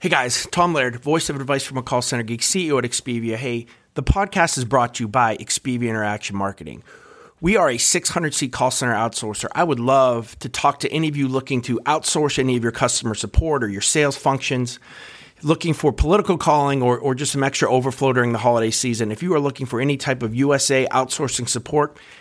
Hey guys, Tom Laird, voice of advice from a call center geek, CEO at Expivia. Hey, the podcast is brought to you by Expivia Interaction Marketing. We are a 600 seat call center outsourcer. I would love to talk to any of you looking to outsource any of your customer support or your sales functions looking for political calling or, or just some extra overflow during the holiday season, if you are looking for any type of USA outsourcing support,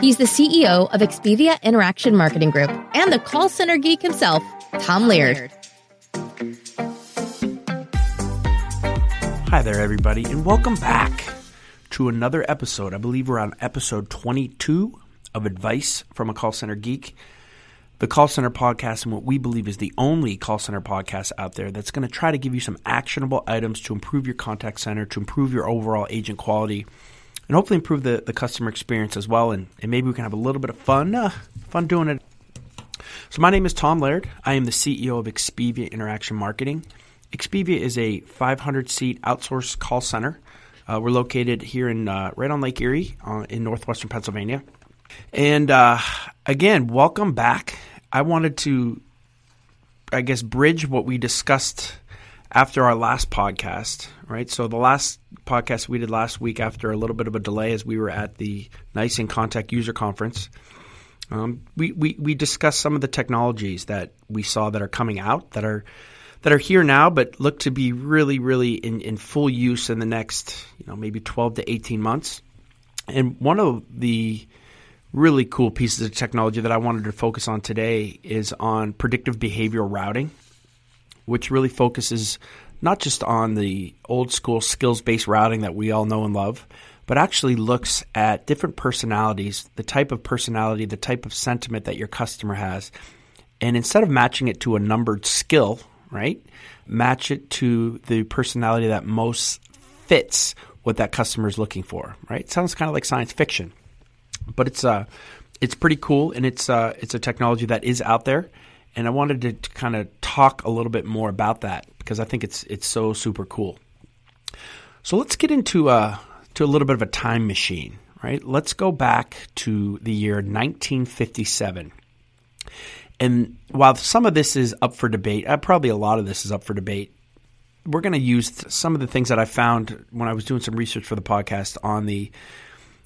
He's the CEO of Expivia Interaction Marketing Group and the call center geek himself, Tom Laird. Hi there, everybody, and welcome back to another episode. I believe we're on episode 22 of Advice from a Call Center Geek, the call center podcast, and what we believe is the only call center podcast out there that's going to try to give you some actionable items to improve your contact center, to improve your overall agent quality and hopefully improve the, the customer experience as well. And, and maybe we can have a little bit of fun, uh, fun doing it. So my name is Tom Laird. I am the CEO of Expivia Interaction Marketing. Expivia is a 500 seat outsourced call center. Uh, we're located here in uh, right on Lake Erie uh, in northwestern Pennsylvania. And uh, again, welcome back. I wanted to, I guess, bridge what we discussed after our last podcast, right? So the last podcast we did last week after a little bit of a delay as we were at the NICE inContact User Conference, um, we, we, we discussed some of the technologies that we saw that are coming out that are that are here now, but look to be really, really in, in full use in the next, you know, maybe 12 to 18 months. And one of the really cool pieces of technology that I wanted to focus on today is on predictive behavioral routing which really focuses not just on the old school skills based routing that we all know and love, but actually looks at different personalities, the type of personality, the type of sentiment that your customer has. And instead of matching it to a numbered skill, right, match it to the personality that most fits what that customer is looking for, right? Sounds kind of like science fiction, but it's uh, it's pretty cool, and it's uh, it's a technology that is out there and I wanted to, to kind of talk a little bit more about that because I think it's it's so super cool. So let's get into a uh, to a little bit of a time machine, right? Let's go back to the year 1957. And while some of this is up for debate, uh, probably a lot of this is up for debate. We're going to use some of the things that I found when I was doing some research for the podcast on the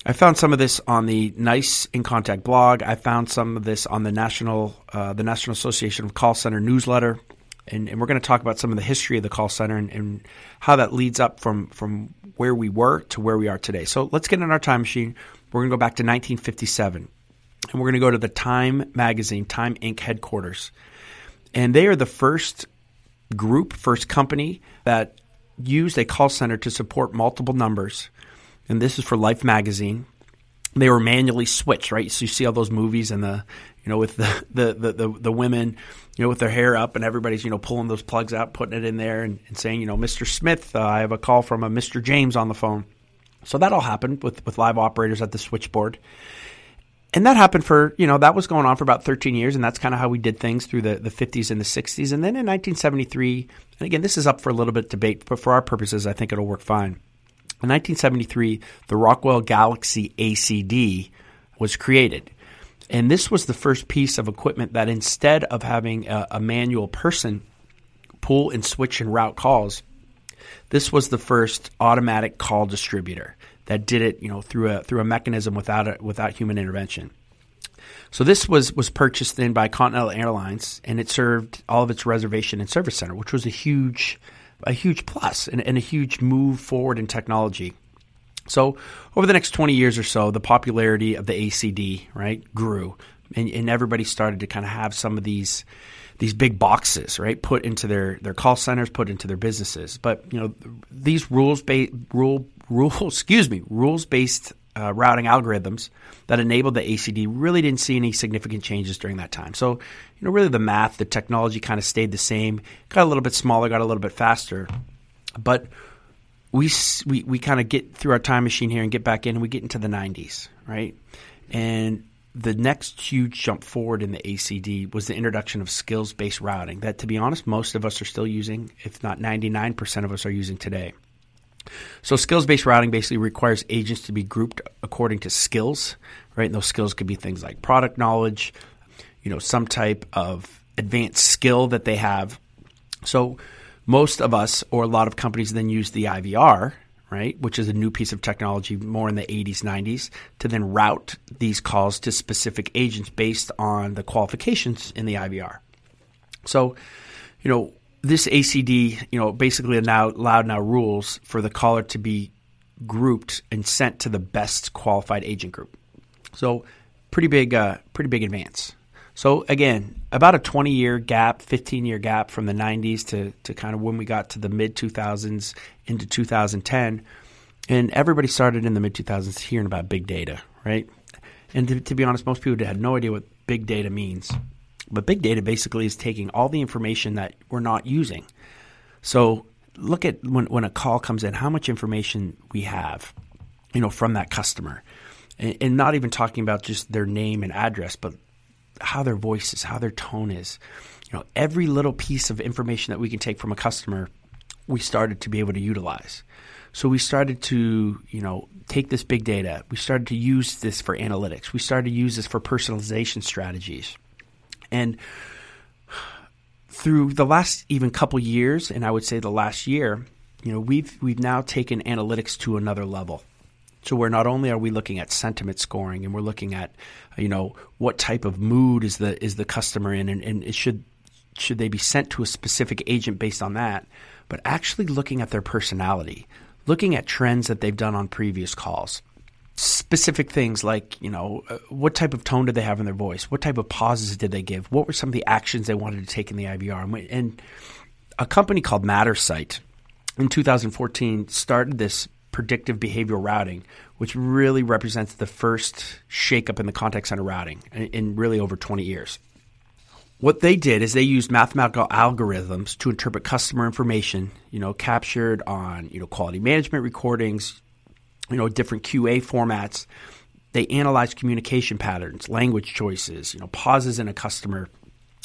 I found some of this on the NICE in Contact blog. I found some of this on the National uh, the National Association of Call Center newsletter, and, and we're going to talk about some of the history of the call center and, and, how that leads up from from where we were to where we are today. So let's get in our time machine. We're going to go back to 1957, and we're going to go to the Time magazine, Time Inc. headquarters, and they are the first group, first company that used a call center to support multiple numbers and this is for Life magazine. They were manually switched, right? So you see all those movies and the, you know, with the the the, the, the women, you know, with their hair up and everybody's you know pulling those plugs out, putting it in there, and, and saying, you know, Mr. Smith, uh, I have a call from a Mr. James on the phone. So that all happened with with live operators at the switchboard. And that happened for, you know, that was going on for about 13 years, and that's kind of how we did things through the, the 50s and the 60s. And then in 1973, and again, this is up for a little bit of debate, but for our purposes, I think it'll work fine. In 1973, the Rockwell Galaxy ACD was created. And this was the first piece of equipment that instead of having a, a, manual person pull and switch and route calls, this was the first automatic call distributor that did it, you know, through a through a mechanism without a, without human intervention. So this was was purchased then by Continental Airlines, and it served all of its reservation and service center, which was a huge a huge plus and, and a huge move forward in technology. So over the next 20 years or so, the popularity of the ACD right grew, and, and everybody started to kind of have some of these these big boxes right put into their their call centers, put into their businesses. But you know these rules based rule rule excuse me rules based uh, routing algorithms that enabled the ACD really didn't see any significant changes during that time. So, you know, really the math, the technology kind of stayed the same, got a little bit smaller, got a little bit faster. But we we, we kind of get through our time machine here and get back in, and we get into the 90s, right? And the next huge jump forward in the ACD was the introduction of skills based routing that, to be honest, most of us are still using, if not 99% of us are using today. So, skills based routing basically requires agents to be grouped according to skills, right? And those skills could be things like product knowledge, you know, some type of advanced skill that they have. So, most of us, or a lot of companies, then use the IVR, right, which is a new piece of technology more in the 80s, 90s, to then route these calls to specific agents based on the qualifications in the IVR. So, you know, this ACD, you know, basically now allowed now rules for the caller to be grouped and sent to the best qualified agent group. So, pretty big, uh, pretty big advance. So again, about a 20 year gap, 15 year gap from the 90s to, to kind of when we got to the mid 2000s into 2010. And everybody started in the mid 2000s hearing about big data, right? And to, to, be honest, most people had no idea what big data means. But big data basically is taking all the information that we're not using. So look at when, when a call comes in, how much information we have, you know, from that customer. And, and not even talking about just their name and address, but how their voice is, how their tone is. You know, every little piece of information that we can take from a customer, we started to be able to utilize. So we started to, you know, take this big data. We started to use this for analytics. We started to use this for personalization strategies. And through the last even couple years, and I would say the last year, you know, we've we've now taken analytics to another level. So where not only are we looking at sentiment scoring and we're looking at, you know, what type of mood is the is the customer in and, and should should they be sent to a specific agent based on that, but actually looking at their personality, looking at trends that they've done on previous calls. Specific things like, you know, uh, what type of tone did they have in their voice? What type of pauses did they give? What were some of the actions they wanted to take in the IVR? And a company called Mattersight in 2014 started this predictive behavioral routing, which really represents the first shakeup in the contact center routing in, in really over 20 years. What they did is they used mathematical algorithms to interpret customer information, you know, captured on, you know, quality management recordings, you know, different QA formats. They analyzed communication patterns, language choices, you know, pauses in a customer,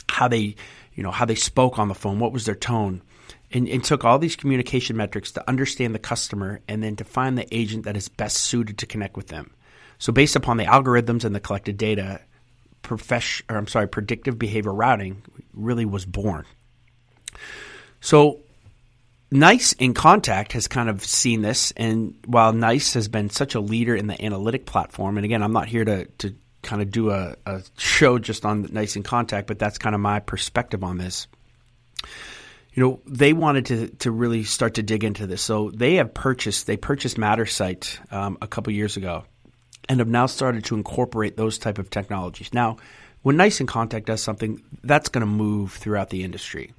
how they, you know, how they spoke on the phone, what was their tone and, and, took all these communication metrics to understand the customer and then to find the agent that is best suited to connect with them. So based upon the algorithms and the collected data, profession, or I'm sorry, predictive behavior routing really was born. So NICE in Contact has kind of seen this, and while NICE has been such a leader in the analytic platform, and again, I'm not here to, to kind of do a, a show just on NICE in Contact, but that's kind of my perspective on this you know, they wanted to to really start to dig into this. So they have purchased they purchased Mattersight um, a couple years ago, and have now started to incorporate those type of technologies. Now, when NICE in Contact does something, that's going to move throughout the industry.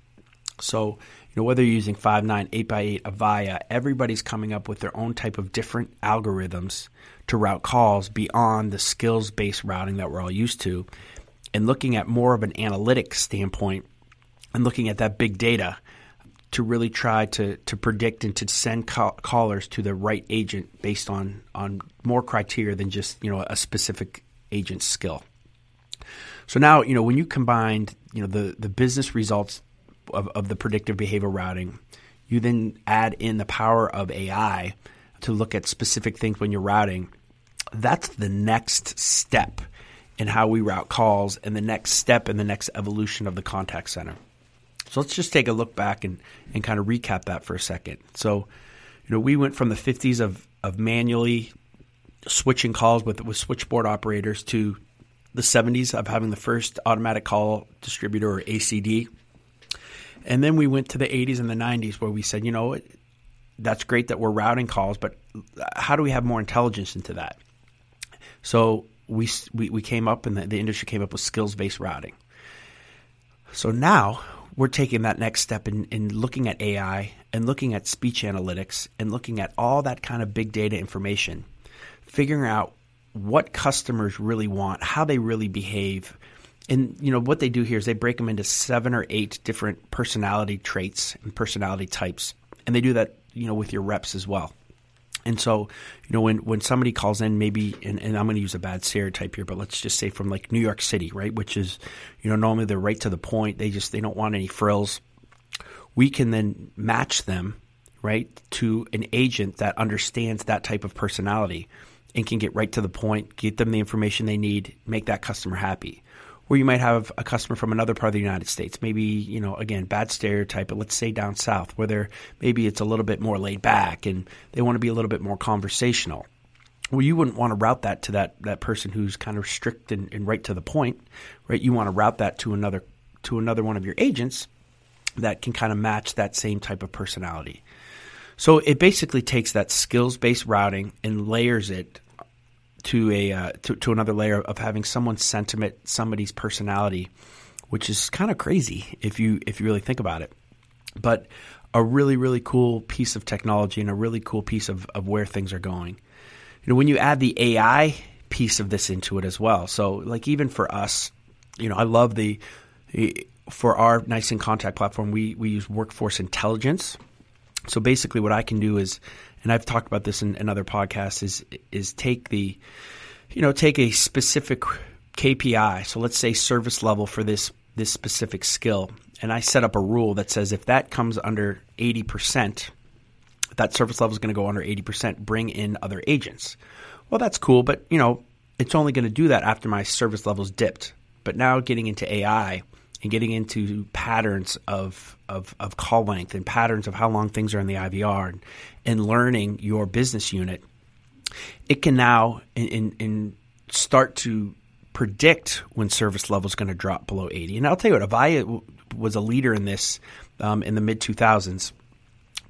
So, you know, whether you're using Five9, 8x8, Avaya, everybody's coming up with their own type of different algorithms to route calls beyond the skills based routing that we're all used to, and looking at more of an analytic standpoint and looking at that big data to really try to, to predict and to send call- callers to the right agent based on, on more criteria than just you know a specific agent's skill. So now you know when you combined you know the, the business results of, of the predictive behavior routing, you then add in the power of AI to look at specific things when you're routing. That's the next step in how we route calls and the next step in the next evolution of the contact center. So let's just take a look back and, and kind of recap that for a second. So, you know, we went from the 50s of, of manually switching calls with, with switchboard operators to the 70s of having the first automatic call distributor or ACD. And then we went to the 80s and the 90s where we said, you know, that's great that we're routing calls, but how do we have more intelligence into that? So we, we, we came up and the, the industry came up with skills based routing. So now we're taking that next step in, in looking at AI and looking at speech analytics and looking at all that kind of big data information, figuring out what customers really want, how they really behave. And you know what they do here is they break them into seven or eight different personality traits and personality types, and they do that you know with your reps as well. And so, you know, when, when somebody calls in, maybe, and, and I'm going to use a bad stereotype here, but let's just say from like New York City, right? Which is, you know, normally they're right to the point. They just, they don't want any frills. We can then match them, right, to an agent that understands that type of personality and can get right to the point, get them the information they need, make that customer happy where you might have a customer from another part of the United States, maybe, you know, again, bad stereotype, but let's say down south where they're maybe it's a little bit more laid back and they want to be a little bit more conversational. Well, you wouldn't want to route that to that, that person who's kind of strict and, and right to the point, right? You want to route that to another to another one of your agents that can kind of match that same type of personality. So it basically takes that skills based routing and layers it to a uh, to, to another layer of having someone's sentiment, somebody's personality, which is kind of crazy if you if you really think about it. But a really really cool piece of technology and a really cool piece of, of where things are going. You know, when you add the AI piece of this into it as well. So like even for us, you know, I love the for our nice in contact platform, we we use workforce intelligence. So basically, what I can do is and I've talked about this in, in other podcasts, is is take the, you know, take a specific KPI. So let's say service level for this this specific skill, and I set up a rule that says if that comes under eighty percent, that service level is going to go under eighty percent. Bring in other agents. Well, that's cool, but you know, it's only going to do that after my service levels dipped. But now getting into AI and getting into patterns of, of, of call length and patterns of how long things are in the IVR and, and learning your business unit, it can now in, in, in start to predict when service level is going to drop below 80. And I'll tell you what, Avaya was a leader in this um, in the mid 2000s,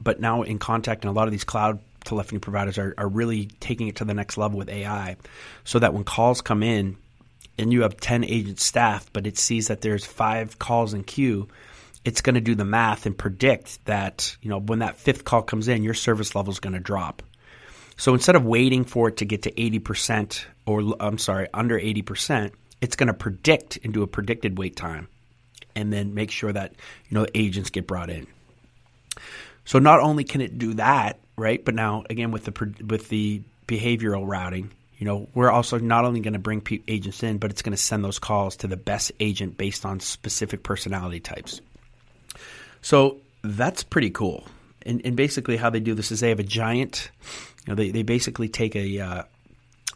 but now in contact and a lot of these cloud telephony providers are, are really taking it to the next level with AI so that when calls come in, and you have 10 agent staff, but it sees that there's five calls in queue, it's going to do the math and predict that, you know, when that fifth call comes in, your service level is going to drop. So instead of waiting for it to get to 80% or I'm sorry, under 80%, it's going to predict and do a predicted wait time and then make sure that, you know, agents get brought in. So not only can it do that, right? But now again with the with the behavioral routing, you know, we're also not only going to bring agents in, but it's going to send those calls to the best agent based on specific personality types. So that's pretty cool. And, and basically, how they do this is they have a giant. You know, they, they basically take a uh,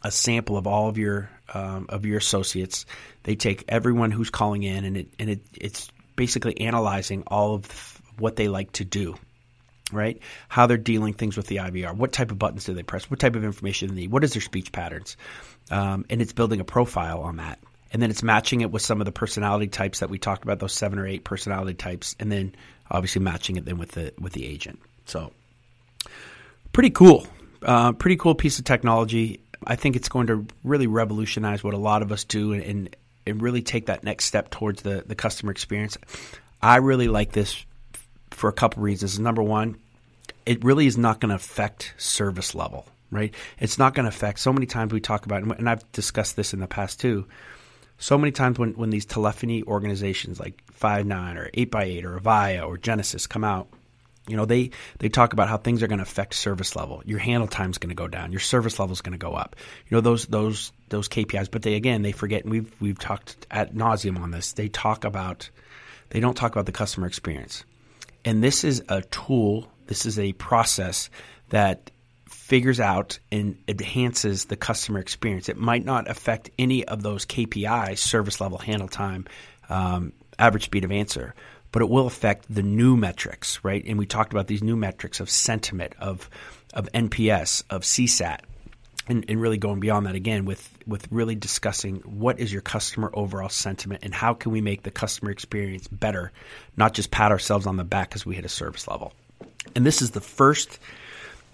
a sample of all of your um, of your associates. They take everyone who's calling in, and it and it, it's basically analyzing all of what they like to do right? How they're dealing things with the IVR. What type of buttons do they press? What type of information do they need? What is their speech patterns? Um, and it's building a profile on that. And then it's matching it with some of the personality types that we talked about, those seven or eight personality types, and then obviously matching it then with the with the agent. So pretty cool. Uh, pretty cool piece of technology. I think it's going to really revolutionize what a lot of us do and, and, and really take that next step towards the, the customer experience. I really like this for a couple reasons. Number one, it really is not going to affect service level, right? It's not going to affect. So many times we talk about, and I've discussed this in the past too. So many times when, when these telephony organizations like Five9 or 8x8 or Avaya or Genesys come out, you know, they, they talk about how things are going to affect service level. Your handle time is going to go down. Your service level is going to go up. You know, those, those, those KPIs, but they, again, they forget, and we've, we've talked at nauseum on this. They talk about, they don't talk about the customer experience. And this is a tool, this is a process that figures out and enhances the customer experience. It might not affect any of those KPIs, service level, handle time, um, average speed of answer, but it will affect the new metrics, right? And we talked about these new metrics of sentiment, of of NPS, of CSAT, and, and, really going beyond that again with with really discussing what is your customer overall sentiment and how can we make the customer experience better, not just pat ourselves on the back because we hit a service level. And this is the first,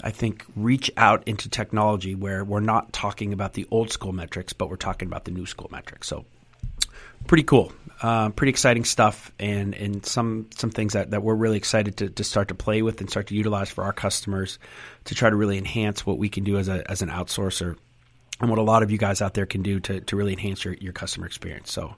I think, reach out into technology where we're not talking about the old school metrics, but we're talking about the new school metrics. So pretty cool. Uh, pretty exciting stuff, and, and some some things that, that we're really excited to, to start to play with and start to utilize for our customers to try to really enhance what we can do as a as an outsourcer and what a lot of you guys out there can do to, to really enhance your, your customer experience. So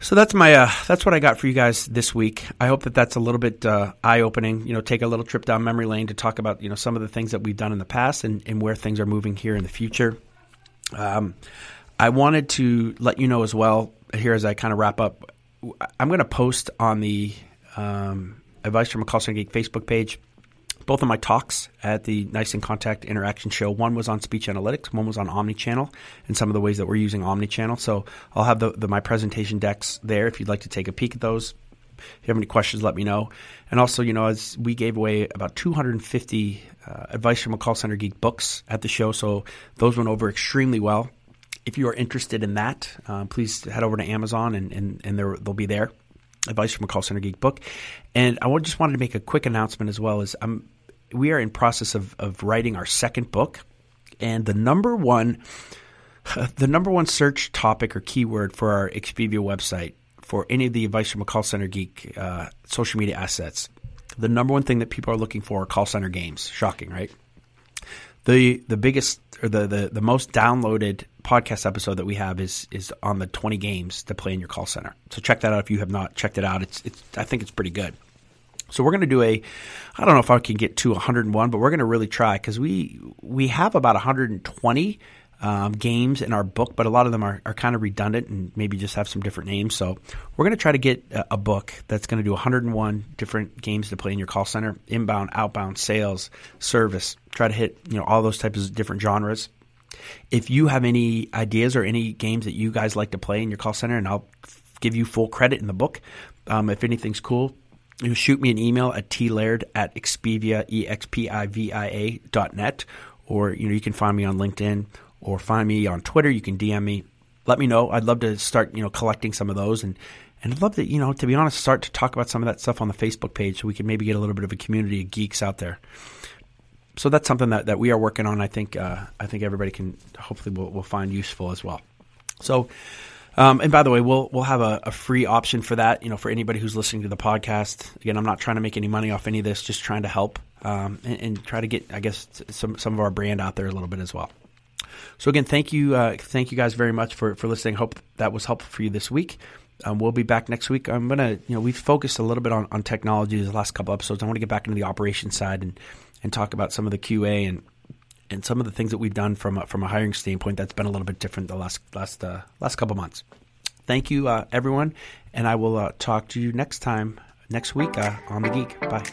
So that's my uh, that's what I got for you guys this week. I hope that that's a little bit uh, eye opening. You know, take a little trip down memory lane to talk about you know some of the things that we've done in the past and, and where things are moving here in the future. Um, I wanted to let you know as well here as I kind of wrap up. I'm going to post on the um, Advice from a Call Center Geek Facebook page both of my talks at the NICE inContact Interaction Show. One was on speech analytics, one was on omnichannel and some of the ways that we're using omnichannel. So I'll have the, the, my presentation decks there if you'd like to take a peek at those. If you have any questions, let me know. And also, you know, as we gave away about 250 uh, advice from a call center geek books at the show, so those went over extremely well. If you are interested in that, uh, please head over to Amazon and, and, and they'll be there. Advice from a call center geek book. And I just wanted to make a quick announcement as well as I'm we are in process of, of writing our second book, and the number one the number one search topic or keyword for our Expivia website for any of the advice from a call center geek uh, social media assets, the number one thing that people are looking for are call center games. Shocking, right? The the biggest or the, the, the most downloaded podcast episode that we have is is on the 20 games to play in your call center. So check that out if you have not checked it out. It's it's I think it's pretty good. So we're going to do a, I don't know if I can get to 101, but we're going to really try because we we have about 120 um, games in our book, but a lot of them are, are kind of redundant and maybe just have some different names. So we're going to try to get a, a book that's going to do 101 different games to play in your call center, inbound, outbound, sales, service. Try to hit you know all those types of different genres. If you have any ideas or any games that you guys like to play in your call center, and I'll give you full credit in the book. Um, if anything's cool, you shoot me an email at tlaird at expivia, E-X-P-I-V-I-A dot net, or, you know, you can find me on LinkedIn or find me on Twitter. You can DM me. Let me know. I'd love to start, you know, collecting some of those and, and I'd love to, you know, to be honest, start to talk about some of that stuff on the Facebook page so we can maybe get a little bit of a community of geeks out there. So that's something that, that we are working on. I think uh, I think everybody can hopefully will, will find useful as well. So um, and by the way, we'll we'll have a, a, free option for that. You know, for anybody who's listening to the podcast. Again, I'm not trying to make any money off any of this. Just trying to help um, and, and, try to get, I guess, some some of our brand out there a little bit as well. So again, thank you, uh, thank you guys very much for for listening. Hope that was helpful for you this week. Um, we'll be back next week. I'm gonna, you know, we've focused a little bit on, on technology the last couple episodes. I want to get back into the operations side and and talk about some of the QA and and some of the things that we've done from a, from a hiring standpoint that's been a little bit different the last last uh, last couple months. Thank you, uh, everyone, and I will uh, talk to you next time next week uh, on the Geek. Bye.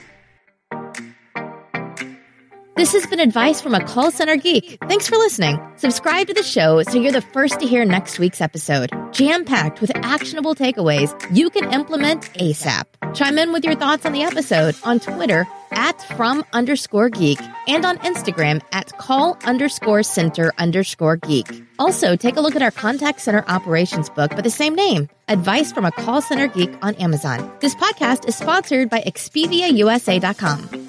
This has been advice from a call center geek. Thanks for listening. Subscribe to the show so you're the first to hear next week's episode. Jam packed with actionable takeaways you can implement ASAP. Chime in with your thoughts on the episode on Twitter at from underscore geek and on Instagram at call underscore center underscore geek. Also, take a look at our contact center operations book by the same name, Advice from a Call Center Geek on Amazon. This podcast is sponsored by ExpiviaUSA.com.